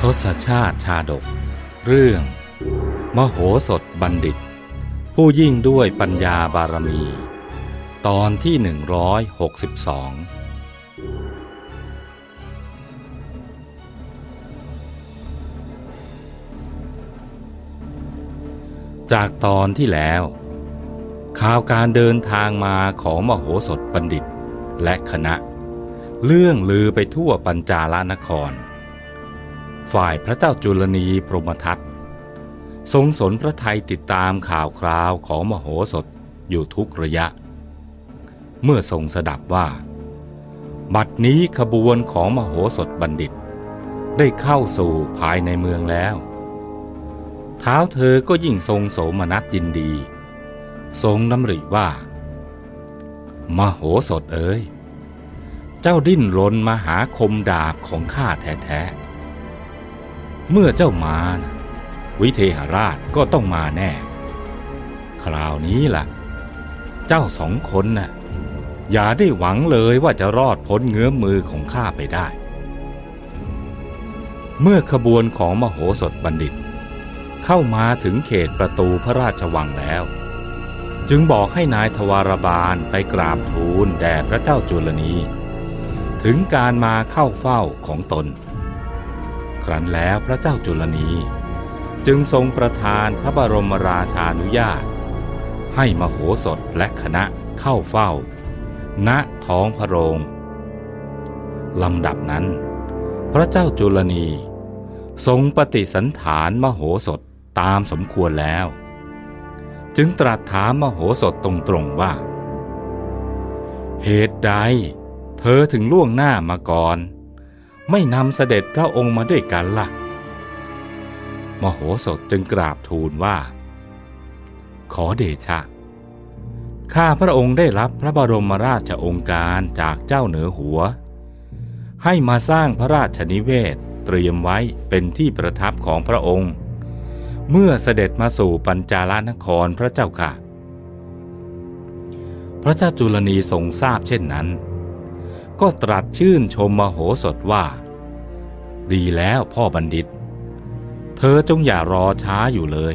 ทศชาติชาดก เรื่อง มโหสถบัณฑิต ผู้ยิ่งด้วยปัญญาบารมี ตอนที่ 162 จากตอนที่แล้ว ข่าวการเดินทางมาของมโหสถบัณฑิต และคณะ เรื่องลือไปทั่วปัญจาลนคร ฝ่ายพระเจ้าจุลนีพรหมทัตทรงสนพระไทยติดตามข่าวคราวของมโหสถอยู่ทุกระยะ เมื่อทรงสดับว่า บัดนี้ขบวนของมโหสถบัณฑิต ได้เข้าสู่ภายในเมืองแล้ว เท้าเธอก็ยิ่งทรงโสมนัสยินดี ทรงน้ำริว่า มโหสถเอ๋ยเจ้าดิ้นรนมาหาคมดาบของข้าแท้ๆ เมื่อเจ้ามานะวิเทหราชก็ต้องมาแน่ คราวนี้ล่ะ เจ้าสองคนน่ะอย่าได้หวังเลยว่าจะรอดพ้นเงื้อมมือของข้าไปได้ เมื่อขบวนของมโหสถบัณฑิต เข้ามาถึงเขตประตูพระราชวังแล้ว จึงบอกให้นายทวารบาลไปกราบทูลแด่พระเจ้าจุลนี ถึงการมาเข้าเฝ้าของตน ครั้นแล้วพระเจ้าจุลนีจึงทรงประทานพระบรมราชานุญาต ให้มโหสถและคณะเข้าเฝ้า ณท้องพระโรงลำดับนั้น พระเจ้าจุลนี ทรงปฏิสันฐานมโหสถตามสมควรแล้ว จึงตรัสถามมโหสถตรงๆว่า เหตุใดเธอถึงล่วงหน้ามาก่อน ไม่นำเสด็จพระองค์มาด้วยกันละ่ะ มโหสถจึงกราบทูลว่า ขอเดชะ ข้าพระองค์ได้รับพระบรมราชโองการจากเจ้าเหนือหัว ให้มาสร้างพระราชนิเวศเตรียมไว้เป็นที่ประทับของพระองค์ เมื่อเสด็จมาสู่ปัญจาลนครพระเจ้าค่ะ พระเจ้าจุลนีทรงทราบเช่นนั้น ก็ตรัสชื่นชมมโหสถว่า ดีแล้วพ่อบัณฑิต เธอจงอย่ารอช้าอยู่เลย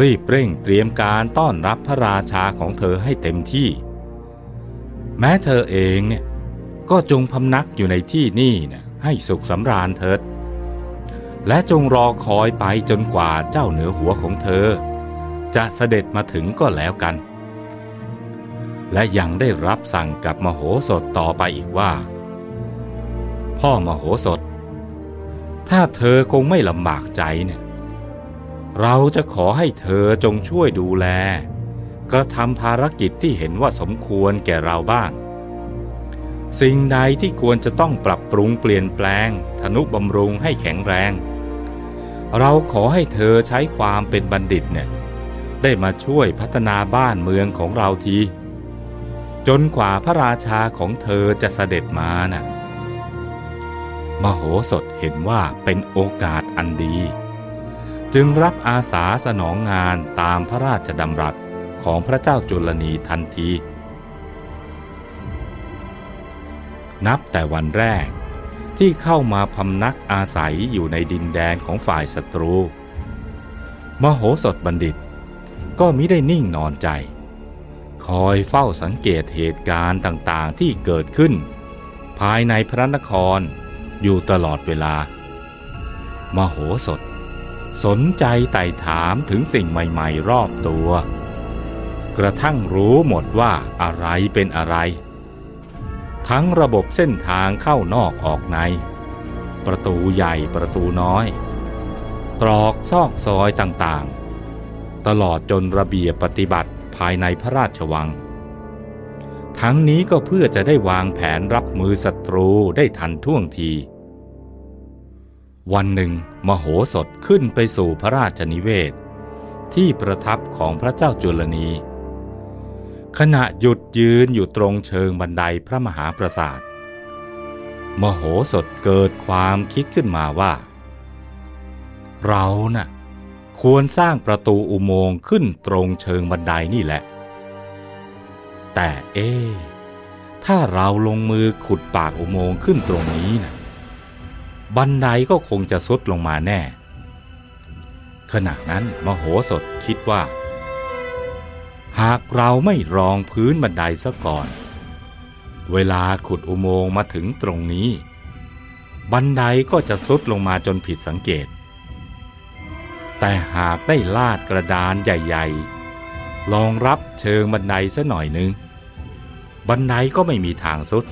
รีบเร่งเตรียมการต้อนรับพระราชาของเธอให้เต็มที่ แม้เธอเองเนี่ยก็จงพำนักอยู่ในที่นี่นะให้สุขสำราญเถิด และจงรอคอยไปจนกว่าเจ้าเหนือหัวของเธอ จะเสด็จมาถึงก็แล้วกัน และยังได้รับสั่งกับมโหสถต่อไปอีกว่า พ่อมโหสถ ถ้าเธอคงไม่ลำบากใจเนี่ย เราจะขอให้เธอจงช่วยดูแล กระทำภารกิจที่เห็นว่าสมควรแก่เราบ้างสิ่งใดที่ควรจะต้องปรับปรุงเปลี่ยนแปลง ธนุบำรุงให้แข็งแรง เราขอให้เธอใช้ความเป็นบัณฑิตเนี่ยได้มาช่วยพัฒนาบ้านเมืองของเราที จนกว่าพระราชาของเธอจะเสด็จมานะ่ะมโหสถเห็นว่าเป็นโอกาสอันดี จึงรับอาสาสนองงานตามพระราชดำรัสของพระเจ้าจุลนีทันที นับแต่วันแรก ที่เข้ามาพำนักอาศัยอยู่ในดินแดนของฝ่ายศัตรู มโหสถบัณฑิต ก็มิได้นิ่งนอนใจ คอยเฝ้าสังเกตเหตุการณ์ต่างๆที่เกิดขึ้น ภายในพระนครอยู่ตลอดเวลา มโหสถ สนใจไต่ถามถึงสิ่งใหม่ ๆ รอบตัว กระทั่งรู้หมดว่าอะไรเป็นอะไร ทั้งระบบเส้นทางเข้านอกออกใน ประตูใหญ่ประตูน้อย ตรอกซอกซอยต่างๆ ตลอดจนระเบียบปฏิบัติภายในพระราชวัง ทั้งนี้ก็เพื่อจะได้วางแผนรับมือศัตรูได้ทันท่วงที วันหนึ่งมโหสถขึ้นไปสู่พระราชนิเวศ ที่ประทับของพระเจ้าจุลนี ขณะหยุดยืนอยู่ตรงเชิงบันไดพระมหาปราสาท มโหสถเกิดความคิดขึ้นมาว่า เรานะ่ะควรสร้างประตูอุโมงค์ขึ้นตรงเชิงบันไดนี่แหละ แต่เอ๊ถ้าเราลงมือขุดปากอุโมงค์ขึ้นตรงนี้นะบันไดก็คงจะซุดลงมาแน่ ขณะนั้นมโหสถคิดว่า หากเราไม่รองพื้นบันไดซะก่อน เวลาขุดอุโมงค์มาถึงตรงนี้ บันไดก็จะซุดลงมาจนผิดสังเกต แต่หากได้ลาดกระดานใหญ่ๆรองรับเชิงบันไดซะหน่อยนึง บันไดก็ไม่มีทางสุด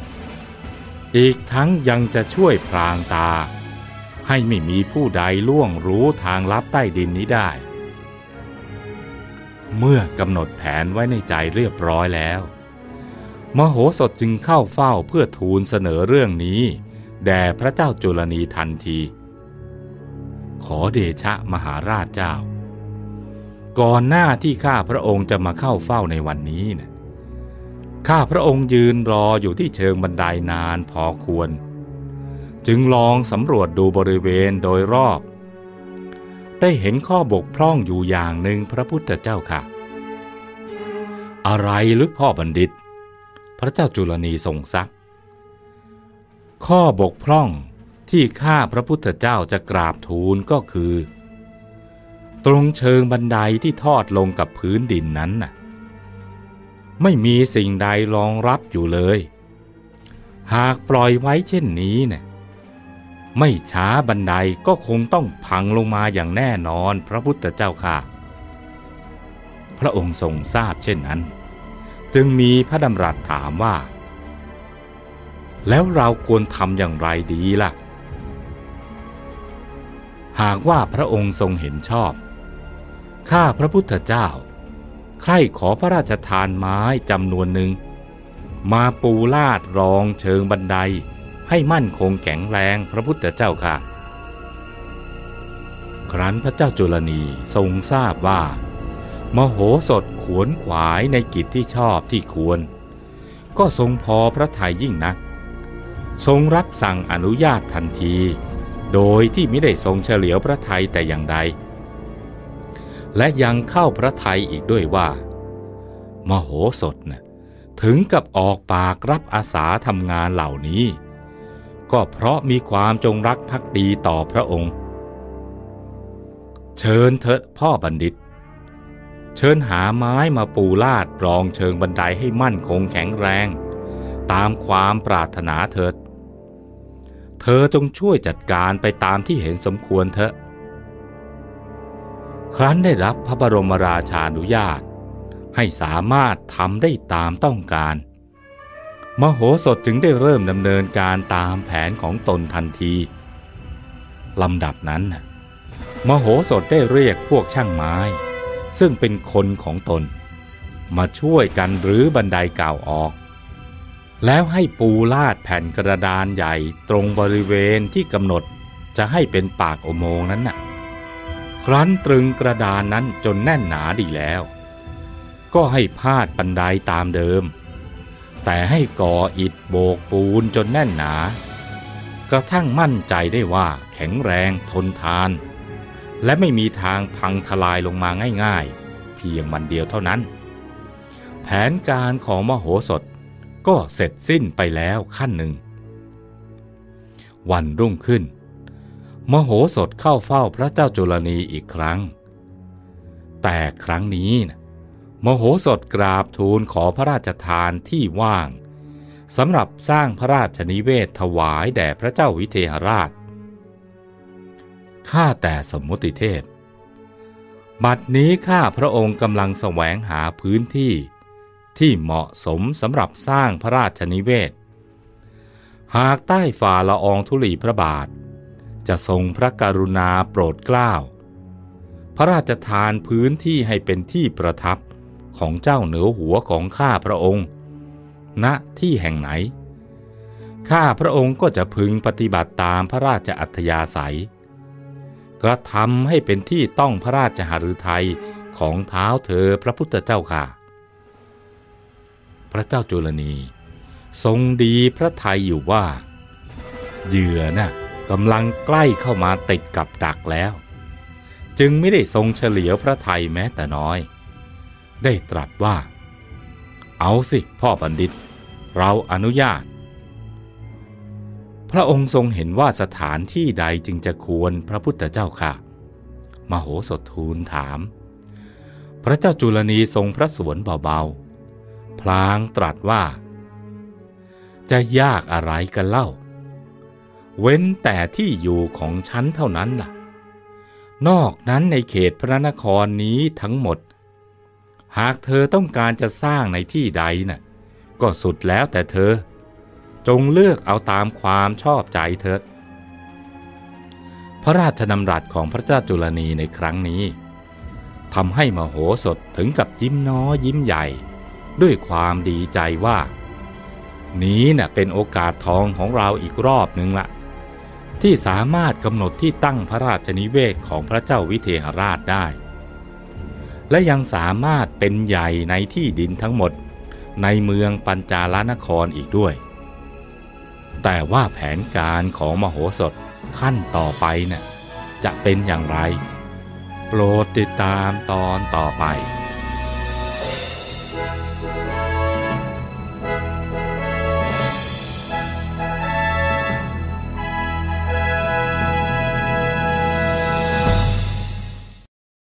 อีกทั้งยังจะช่วยพรางตา ให้ไม่มีผู้ใดล่วงรู้ทางลับใต้ดินนี้ได้ เมื่อกำหนดแผนไว้ในใจเรียบร้อยแล้ว มโหสถจึงเข้าเฝ้าเพื่อทูลเสนอเรื่องนี้ แด่พระเจ้าจุลนีทันที ขอเดชะมหาราชเจ้า ก่อนหน้าที่ข้าพระองค์จะมาเข้าเฝ้าในวันนี้นะข้าพระองค์ยืนรออยู่ที่เชิงบันไดานานพอควร จึงลองสำรวจดูบริเวณโดยรอบ ได้เห็นข้อบกพร่องอยู่อย่างหนึ่งพระพุทธเจ้าค่ะ อะไรหรือพ่อบัณฑิต พระเจ้าจุลนีทรงซัก ข้อบกพร่องที่ข้าพระพุทธเจ้าจะกราบทูลก็คือ ตรงเชิงบันไดที่ทอดลงกับพื้นดินนั้นน่ะไม่มีสิ่งใดรองรับอยู่เลย หากปล่อยไว้เช่นนี้เนี่ย ไม่ช้าบันไดก็คงต้องพังลงมาอย่างแน่นอนพระพุทธเจ้าค่ะ พระองค์ทรงทราบเช่นนั้น จึงมีพระดำรัสถามว่า แล้วเราควรทำอย่างไรดีล่ะ หากว่าพระองค์ทรงเห็นชอบ ข้าพระพุทธเจ้าใครขอพระราชทานไม้จำนวนหนึ่ง มาปูลาดรองเชิงบันได ให้มั่นคงแข็งแรงพระพุทธเจ้าค่ะ ครั้นพระเจ้าจุลนีทรงทราบว่า มโหสถขวนขวายในกิจที่ชอบที่ควร ก็ทรงพอพระทัยยิ่งนัก ทรงรับสั่งอนุญาตทันที โดยที่ไม่ได้ทรงเฉลียวพระทัยแต่อย่างใด และยังเข้าพระทัยอีกด้วยว่า มโหสถนะถึงกับออกปากรับอาสาทำงานเหล่านี้ ก็เพราะมีความจงรักภักดีต่อพระองค์ เชิญเถอะพ่อบัณฑิต เชิญหาไม้มาปูลาดรองเชิงบันไดให้มั่นคงแข็งแรง ตามความปรารถนาเถิด เธอจงช่วยจัดการไปตามที่เห็นสมควรเถอะ ครั้นได้รับพระบรมราชานุญาต ให้สามารถทำได้ตามต้องการ มโหสถจึงได้เริ่มดำเนินการตามแผนของตนทันทีลำดับนั้น มโหสถได้เรียกพวกช่างไม้ ซึ่งเป็นคนของตน มาช่วยกันรื้อบันไดเก่าออก แล้วให้ปูลาดแผ่นกระดานใหญ่ตรงบริเวณที่กำหนดจะให้เป็นปากอุโมงนั้นน่ะ ครั้นตรึงกระดานนั้นจนแน่นหนาดีแล้ว ก็ให้พาดบันไดาตามเดิม แต่ให้ก่ออิฐโบกปูนจนแน่นหนา กระทั่งมั่นใจได้ว่าแข็งแรงทนทาน และไม่มีทางพังทลายลงมาง่ายๆ เพียงวันเดียวเท่านั้น แผนการของมโหสถก็เสร็จสิ้นไปแล้วขั้นหนึ่ง วันรุ่งขึ้น มโหสถเข้าเฝ้าพระเจ้าจุลนีอีกครั้ง แต่ครั้งนี้นะ มโหสถกราบทูลขอพระราชทานที่ว่างสำหรับสร้างพระราชนิเวศถวายแด่พระเจ้าวิเทหราช ข้าแต่สมมุติเทพ บัดนี้ข้าพระองค์กำลังแสวงหาพื้นที่ที่เหมาะสมสำหรับสร้างพระราชนิเวศ หากใต้ฝ่าละอองธุลีพระบาท จะทรงพระกรุณาโปรดเกล้า พระราชทานพื้นที่ให้เป็นที่ประทับ ของเจ้าเหนือหัวของข้าพระองค์ ณที่แห่งไหน ข้าพระองค์ก็จะพึงปฏิบัติตามพระราชอัธยาศัย กระทำให้เป็นที่ต้องพระราชหฤทัยของเท้าเธอพระพุทธเจ้าค่ะ พระเจ้าจุลนี ทรงดีพระทัยอยู่ว่า เหยื่อนะ่ะกำลังใกล้เข้ามาติดกับดักแล้ว จึงไม่ได้ทรงเฉลียวพระไทยแม้แต่น้อย ได้ตรัสว่า เอาสิพ่อบัณฑิต เราอนุญาต พระองค์ทรงเห็นว่าสถานที่ใดจึงจะควรพระพุทธเจ้าค่ะ มโหสถทูลถาม พระเจ้าจุลนีทรงพระสวนเบาๆ พลางตรัสว่า จะยากอะไรกันเล่า เว้นแต่ที่อยู่ของฉันเท่านั้นล่ะนอกนั้นในเขตพระนครนี้ทั้งหมด หากเธอต้องการจะสร้างในที่ใดน่ะก็สุดแล้วแต่เธอ จงเลือกเอาตามความชอบใจเถิดพระราชดำรัสของพระเจ้าจุลนีในครั้งนี้ทำให้มโหสถถึงกับยิ้มน้อยยิ้มใหญ่ ด้วยความดีใจว่า นี้น่ะเป็นโอกาสทองของเราอีกรอบหนึ่งละที่สามารถกำหนดที่ตั้งพระราชนิเวศของพระเจ้าวิเทหราชได้ และยังสามารถเป็นใหญ่ในที่ดินทั้งหมด ในเมืองปัญจาลนครอีกด้วย แต่ว่าแผนการของมโหสถขั้นต่อไปเนี่ยจะเป็นอย่างไร โปรดติดตามตอนต่อไป